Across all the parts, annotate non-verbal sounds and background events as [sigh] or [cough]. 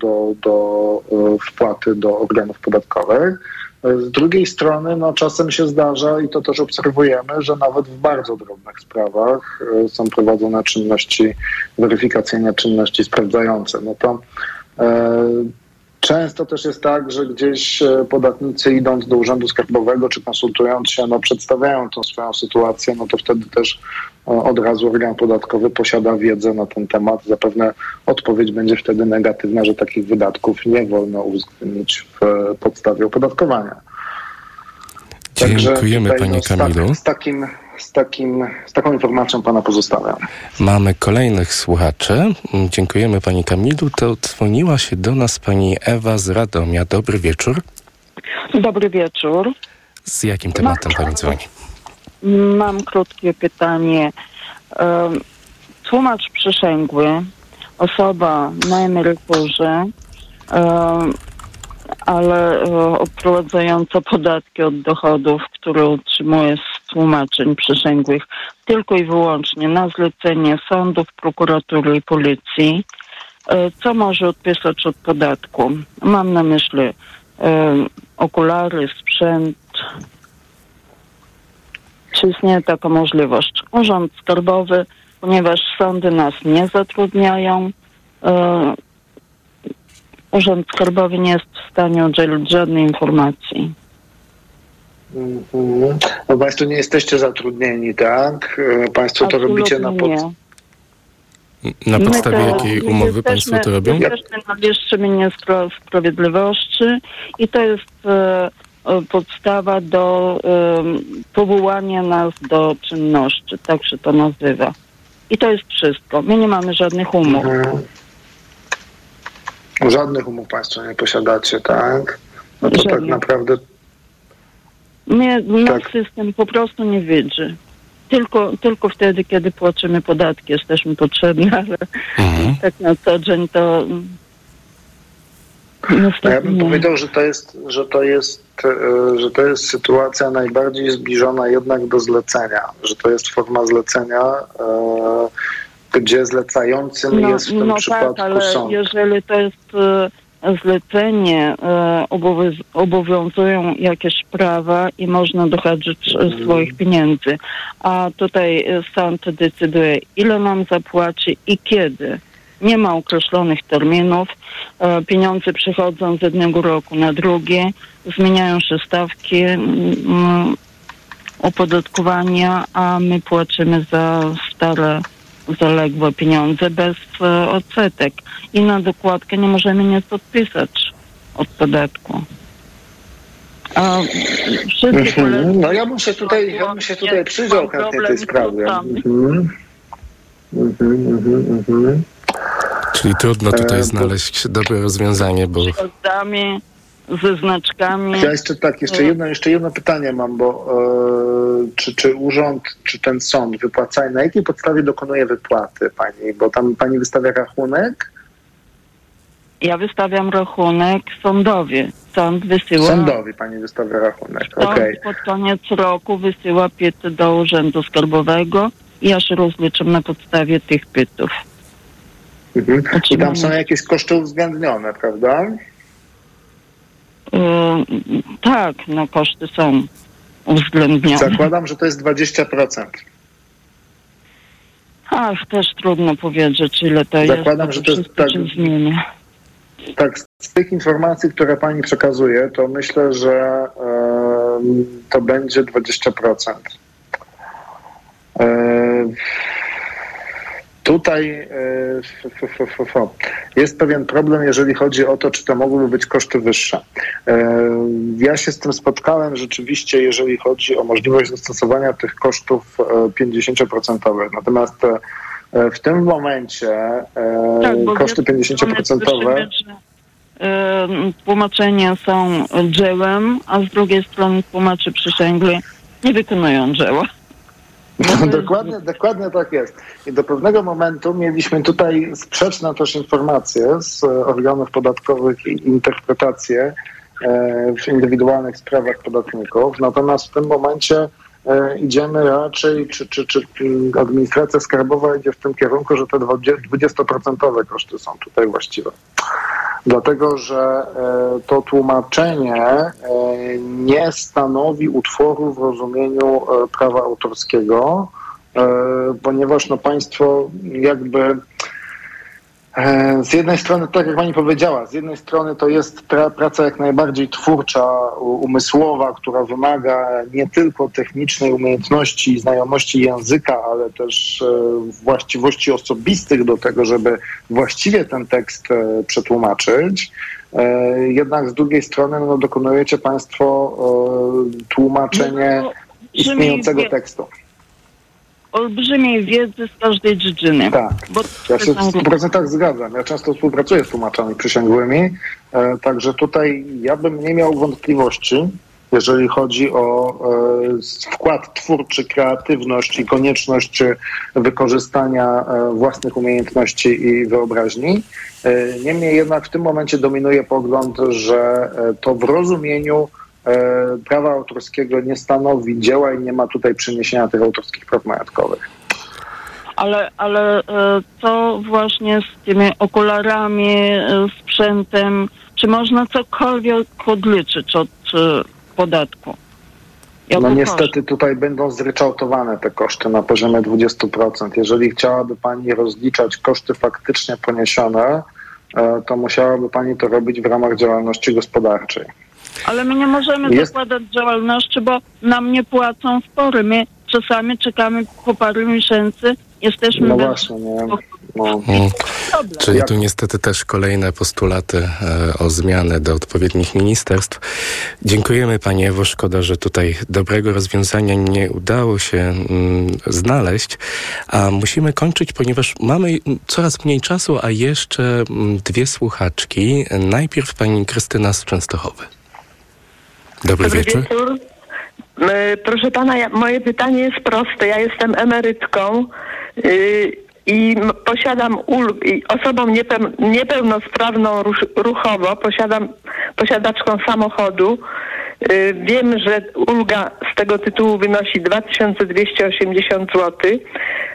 do, do wpłaty do organów podatkowych. Z drugiej strony, no, czasem się zdarza, i to też obserwujemy, że nawet w bardzo drobnych sprawach są prowadzone czynności weryfikacyjne, czynności sprawdzające. No to Często też jest tak, że gdzieś e, podatnicy idąc do Urzędu Skarbowego czy konsultując się, no, przedstawiają tą swoją sytuację, no to wtedy też e, od razu organ podatkowy posiada wiedzę na ten temat. Zapewne odpowiedź będzie wtedy negatywna, że takich wydatków nie wolno uwzględnić w e, podstawie opodatkowania. Dziękujemy Także Panie no, Kamilu. Z, takim z, takim, z taką informacją pana pozostawiam. Mamy kolejnych słuchaczy. Dziękujemy pani Kamilu. To dzwoniła się do nas pani Ewa z Radomia. Dobry wieczór. Dobry wieczór. Z jakim tematem pani dzwoni? Mam krótkie pytanie. Tłumacz przysięgły, osoba na emeryturze, ale odprowadzająca podatki od dochodów, które otrzymuje z tłumaczeń przysięgłych tylko i wyłącznie na zlecenie sądów, prokuratury i policji, e, co może odpisać od podatku. Mam na myśli e, okulary, sprzęt. Czy istnieje taka możliwość? Urząd Skarbowy, ponieważ sądy nas nie zatrudniają, e, Urząd Skarbowy nie jest w stanie udzielić żadnej informacji. Mhm. No Państwo nie jesteście zatrudnieni, tak? E, państwo to robicie na pod... Na podstawie to, jakiej umowy Państwo to robią? Jesteśmy na wierzchminie Sprawiedliwości i to jest e, podstawa do e, powołania nas do czynności, tak się to nazywa. I to jest wszystko. My nie mamy żadnych umów. Mhm. Żadnych umów Państwo nie posiadacie, tak? No to tak naprawdę mnie nasz tak. system po prostu nie widzi. Tylko, tylko wtedy, kiedy płacimy podatki, jesteśmy potrzebni, [laughs] ale mhm. tak na co dzień to. No ja bym nie. powiedział, że to jest, że to jest, e, że to jest sytuacja najbardziej zbliżona jednak do zlecenia, że to jest forma zlecenia, e, gdzie zlecającym no, jest w tym no tak, przypadku tak, ale sąd. Jeżeli to jest e, zlecenie e, obowiązują jakieś prawa i można dochodzić mhm. swoich pieniędzy. A tutaj sąd decyduje, ile nam zapłaci i kiedy. Nie ma określonych terminów. E, pieniądze przychodzą z jednego roku na drugie. Zmieniają się stawki opodatkowania, a my płacimy za stare zaległe pieniądze bez e, odsetek. I na dokładkę nie możemy nic odpisać od podatku. A mhm. No ja bym się tutaj, ja bym się tutaj przyjrzał chętnie tej sprawie. Mhm. Mhm, mhm. Czyli trudno tutaj e, znaleźć dobre rozwiązanie, bo ze znaczkami. Ja jeszcze tak, jeszcze jedno, jeszcze jedno pytanie mam, bo e, czy, czy urząd, czy ten sąd wypłaca, na jakiej podstawie dokonuje wypłaty pani? Bo tam pani wystawia rachunek? Ja wystawiam rachunek sądowi. Sąd wysyła. Sądowi pani wystawia rachunek. Sąd okay. pod koniec roku wysyła pyty do Urzędu Skarbowego i ja się rozliczam na podstawie tych pytów. Mhm. I tam są jakieś koszty uwzględnione, prawda? Yy, tak, no koszty są uwzględnione. Zakładam, że to jest 20%. Ach, też trudno powiedzieć, ile to Zakładam, jest. Zakładam, że to jest tak, zmienia. Tak, z tych informacji, które pani przekazuje, to myślę, że to będzie 20%. Tutaj e, jest pewien problem, jeżeli chodzi o to, czy to mogłyby być koszty wyższe. E, ja się z tym spotkałem rzeczywiście, jeżeli chodzi o możliwość zastosowania tych kosztów 50%. E, Natomiast w tym momencie tak, koszty 50%. Tłumaczenia są dziełem, a z drugiej strony tłumaczy przysięgli nie wykonują dzieła. No, dokładnie, dokładnie tak jest. I do pewnego momentu mieliśmy tutaj sprzeczne też informacje z organów podatkowych i interpretacje w indywidualnych sprawach podatników. Natomiast w tym momencie e, idziemy raczej, czy, czy, czy administracja skarbowa idzie w tym kierunku, że te 20% koszty są tutaj właściwe. Dlatego że to tłumaczenie nie stanowi utworu w rozumieniu prawa autorskiego, ponieważ no, państwo jakby E, z jednej strony, tak jak pani powiedziała, z jednej strony to jest praca jak najbardziej twórcza, umysłowa, która wymaga nie tylko technicznej umiejętności i znajomości języka, ale też e, właściwości osobistych do tego, żeby właściwie ten tekst e, przetłumaczyć. Jednak z drugiej strony no, dokonujecie państwo tłumaczenie no, istniejącego tekstu olbrzymiej wiedzy z każdej dziedziny. Tak, ja się w 100% zgadzam. Ja często współpracuję z tłumaczami przysięgłymi, e, także tutaj ja bym nie miał wątpliwości, jeżeli chodzi o e, wkład twórczy, kreatywność i konieczność wykorzystania e, własnych umiejętności i wyobraźni. E, niemniej jednak w tym momencie dominuje pogląd, że e, to w rozumieniu prawa autorskiego nie stanowi dzieła i nie ma tutaj przeniesienia tych autorskich praw majątkowych. Ale, ale e, co właśnie z tymi okularami, e, sprzętem? Czy można cokolwiek odliczyć od podatku? no niestety tutaj będą zryczałtowane te koszty na poziomie 20%. Jeżeli chciałaby Pani rozliczać koszty faktycznie poniesione, to musiałaby Pani to robić w ramach działalności gospodarczej. Ale my nie możemy jest... zakładać działalności, bo nam nie płacą spory. My czasami czekamy po parę miesięcy, jesteśmy no bez... Właśnie, nie. No. Hmm. Czyli tu niestety też kolejne postulaty e, o zmianę do odpowiednich ministerstw. Dziękujemy Pani Ewo. Szkoda, że tutaj dobrego rozwiązania nie udało się mm, znaleźć. A musimy kończyć, ponieważ mamy coraz mniej czasu, a jeszcze mm, dwie słuchaczki. Najpierw Pani Krystyna z Częstochowy. Dobry, Dobry wieczór. wieczór. Proszę pana, ja, moje pytanie jest proste. Ja jestem emerytką yy, i posiadam ulg, i osobą niepełnosprawną ruchowo, posiadam posiadaczką samochodu. Yy, wiem, że ulga z tego tytułu wynosi 2280 zł.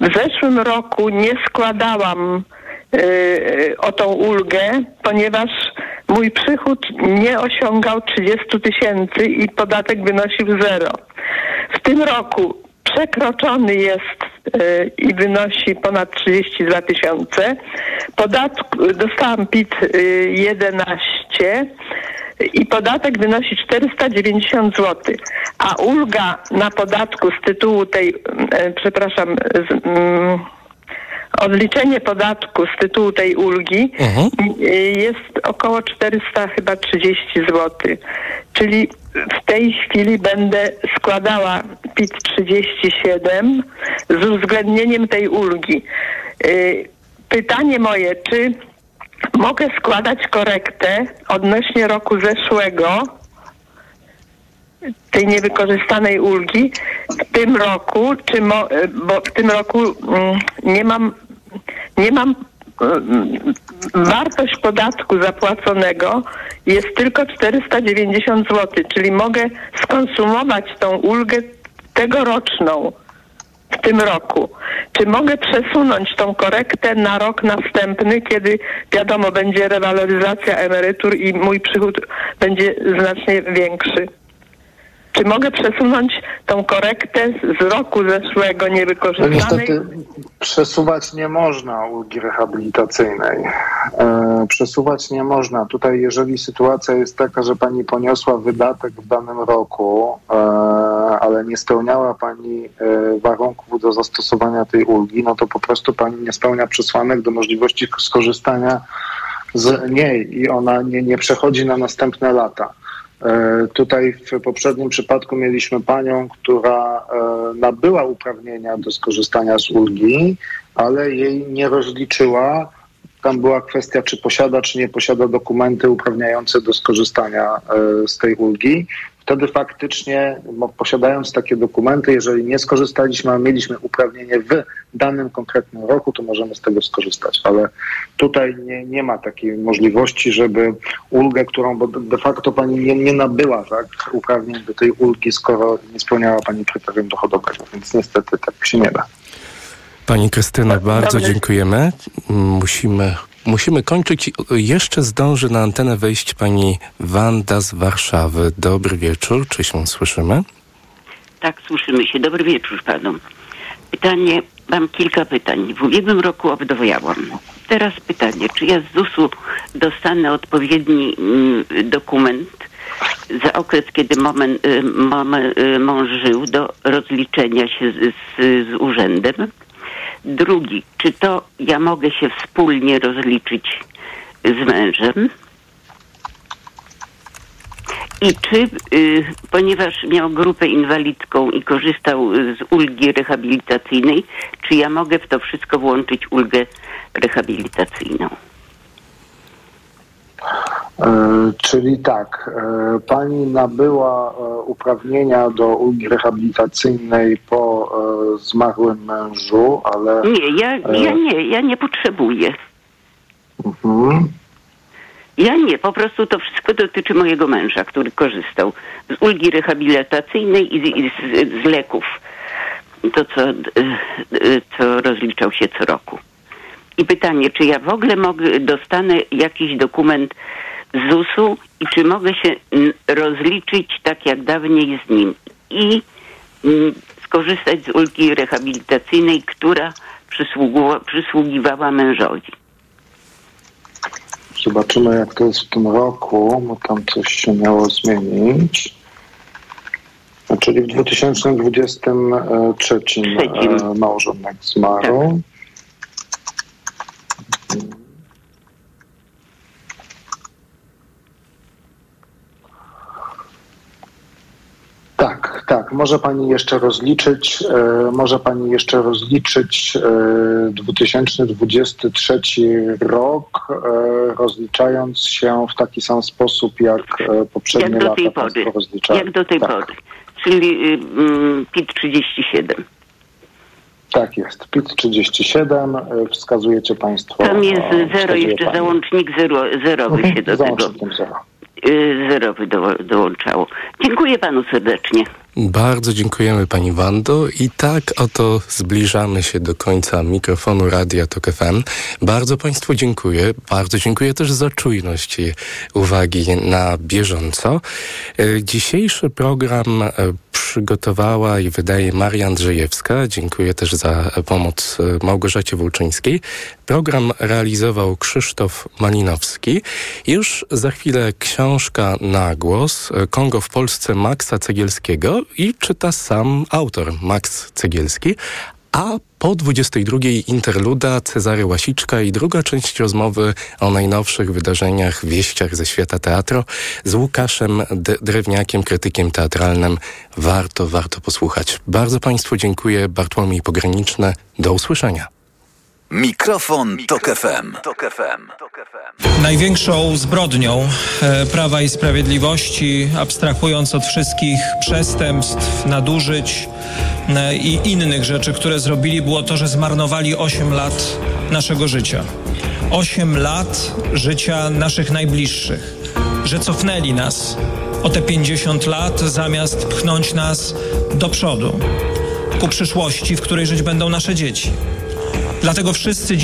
W zeszłym roku nie składałam yy, o tą ulgę, ponieważ Mój przychód nie osiągał 30 tysięcy i podatek wynosił zero. W tym roku przekroczony jest yy, i wynosi ponad 32 tysiące. Podatku dostałam PIT yy, 11 i podatek wynosi 490 zł, a ulga na podatku z tytułu tej, yy, przepraszam, z, mm, odliczenie podatku z tytułu tej ulgi uh-huh. jest około 400 chyba 30 zł. Czyli w tej chwili będę składała PIT 37 z uwzględnieniem tej ulgi. Y, pytanie moje, czy mogę składać korektę odnośnie roku zeszłego tej niewykorzystanej ulgi w tym roku, czy mo, bo w tym roku mm, nie mam, nie mam mm, wartość podatku zapłaconego jest tylko 490 zł, czyli mogę skonsumować tą ulgę tegoroczną w tym roku. Czy mogę przesunąć tą korektę na rok następny, kiedy wiadomo będzie rewaloryzacja emerytur i mój przychód będzie znacznie większy? Czy mogę przesunąć tą korektę z roku zeszłego niewykorzystanej? No niestety przesuwać nie można ulgi rehabilitacyjnej. E, przesuwać nie można. Tutaj jeżeli sytuacja jest taka, że pani poniosła wydatek w danym roku, e, ale nie spełniała pani e, warunków do zastosowania tej ulgi, no to po prostu pani nie spełnia przesłanek do możliwości skorzystania z niej i ona nie, nie przechodzi na następne lata. E, tutaj w poprzednim przypadku mieliśmy panią, która e, nabyła uprawnienia do skorzystania z ulgi, ale jej nie rozliczyła. Tam była kwestia, czy posiada, czy nie posiada dokumenty uprawniające do skorzystania e, z tej ulgi wtedy faktycznie posiadając takie dokumenty, jeżeli nie skorzystaliśmy, a mieliśmy uprawnienie w danym konkretnym roku, to możemy z tego skorzystać. Ale tutaj nie, nie ma takiej możliwości, żeby ulgę, którą bo de facto pani nie, nie nabyła tak, uprawnień do tej ulgi, skoro nie spełniała pani kryterium dochodowego, więc niestety tak się nie da. Pani Krystyna, bardzo dziękujemy. Musimy musimy kończyć. Jeszcze zdąży na antenę wejść pani Wanda z Warszawy. Dobry wieczór, czy się słyszymy? Tak, słyszymy się. Dobry wieczór panom. Pytanie, mam kilka pytań. W ubiegłym roku obdowiałam. Teraz pytanie, czy ja z ZUS-u dostanę odpowiedni mm, dokument za okres, kiedy moment, y, y, mąż żył do rozliczenia się z, z, z urzędem? Drugi, czy to ja mogę się wspólnie rozliczyć z mężem? I czy, y, ponieważ miał grupę inwalidzką i korzystał z ulgi rehabilitacyjnej, czy ja mogę w to wszystko włączyć ulgę rehabilitacyjną? E, czyli tak, e, pani nabyła e, uprawnienia do ulgi rehabilitacyjnej po zmarłym mężu, ale. Nie, ja, ja nie, ja nie potrzebuję. Mhm. Ja nie, po prostu to wszystko dotyczy mojego męża, który korzystał z ulgi rehabilitacyjnej i z, i z, z leków. To, co, e, e, co rozliczał się co roku. I pytanie, czy ja w ogóle mogę, dostanę jakiś dokument z ZUS-u i czy mogę się rozliczyć tak jak dawniej z nim i mm, skorzystać z ulgi rehabilitacyjnej, która przysługiwa, przysługiwała mężowi. Zobaczymy, jak to jest w tym roku, bo tam coś się miało zmienić. Czyli w 2023 Trzecim. e, małżonek zmarł. Tak. Może pani jeszcze rozliczyć, e, może pani jeszcze rozliczyć e, 2023 rok, e, rozliczając się w taki sam sposób, jak e, poprzednie Jak do tej lata pory. Jak do tej tak, pory. Czyli y, mm, PIT 37. Tak jest. PIT 37, e, wskazujecie państwo. Tam jest e, zero, jeszcze pani. załącznik zero, zerowy się do tego zero. y, zerowy do, dołączało. Dziękuję panu serdecznie. Bardzo dziękujemy Pani Wando i tak oto zbliżamy się do końca mikrofonu Radia Tok FM. Bardzo Państwu dziękuję. Bardzo dziękuję też za czujność i uwagi na bieżąco. E, Dzisiejszy program e, przygotowała i wydaje Maria Andrzejewska. Dziękuję też za pomoc e, Małgorzacie Włóczyńskiej. Program realizował Krzysztof Malinowski. Już za chwilę książka na głos e, Kongo w Polsce Maxa Cegielskiego i czyta sam autor Max Cegielski. A po 22 interluda Cezary Łasiczka i druga część rozmowy o najnowszych wydarzeniach, wieściach ze świata teatru z Łukaszem D- Drewniakiem, krytykiem teatralnym. Warto, warto posłuchać. Bardzo Państwu dziękuję. Bartłomiej Pograniczny. Do usłyszenia. Mikrofon, Tok FM. Największą zbrodnią e, Prawa i Sprawiedliwości, abstrahując od wszystkich przestępstw, nadużyć e, i innych rzeczy, które zrobili, było to, że zmarnowali 8 lat naszego życia. 8 lat życia naszych najbliższych, że cofnęli nas o te 50 lat, zamiast pchnąć nas do przodu, ku przyszłości, w której żyć będą nasze dzieci. Dlatego wszyscy dziś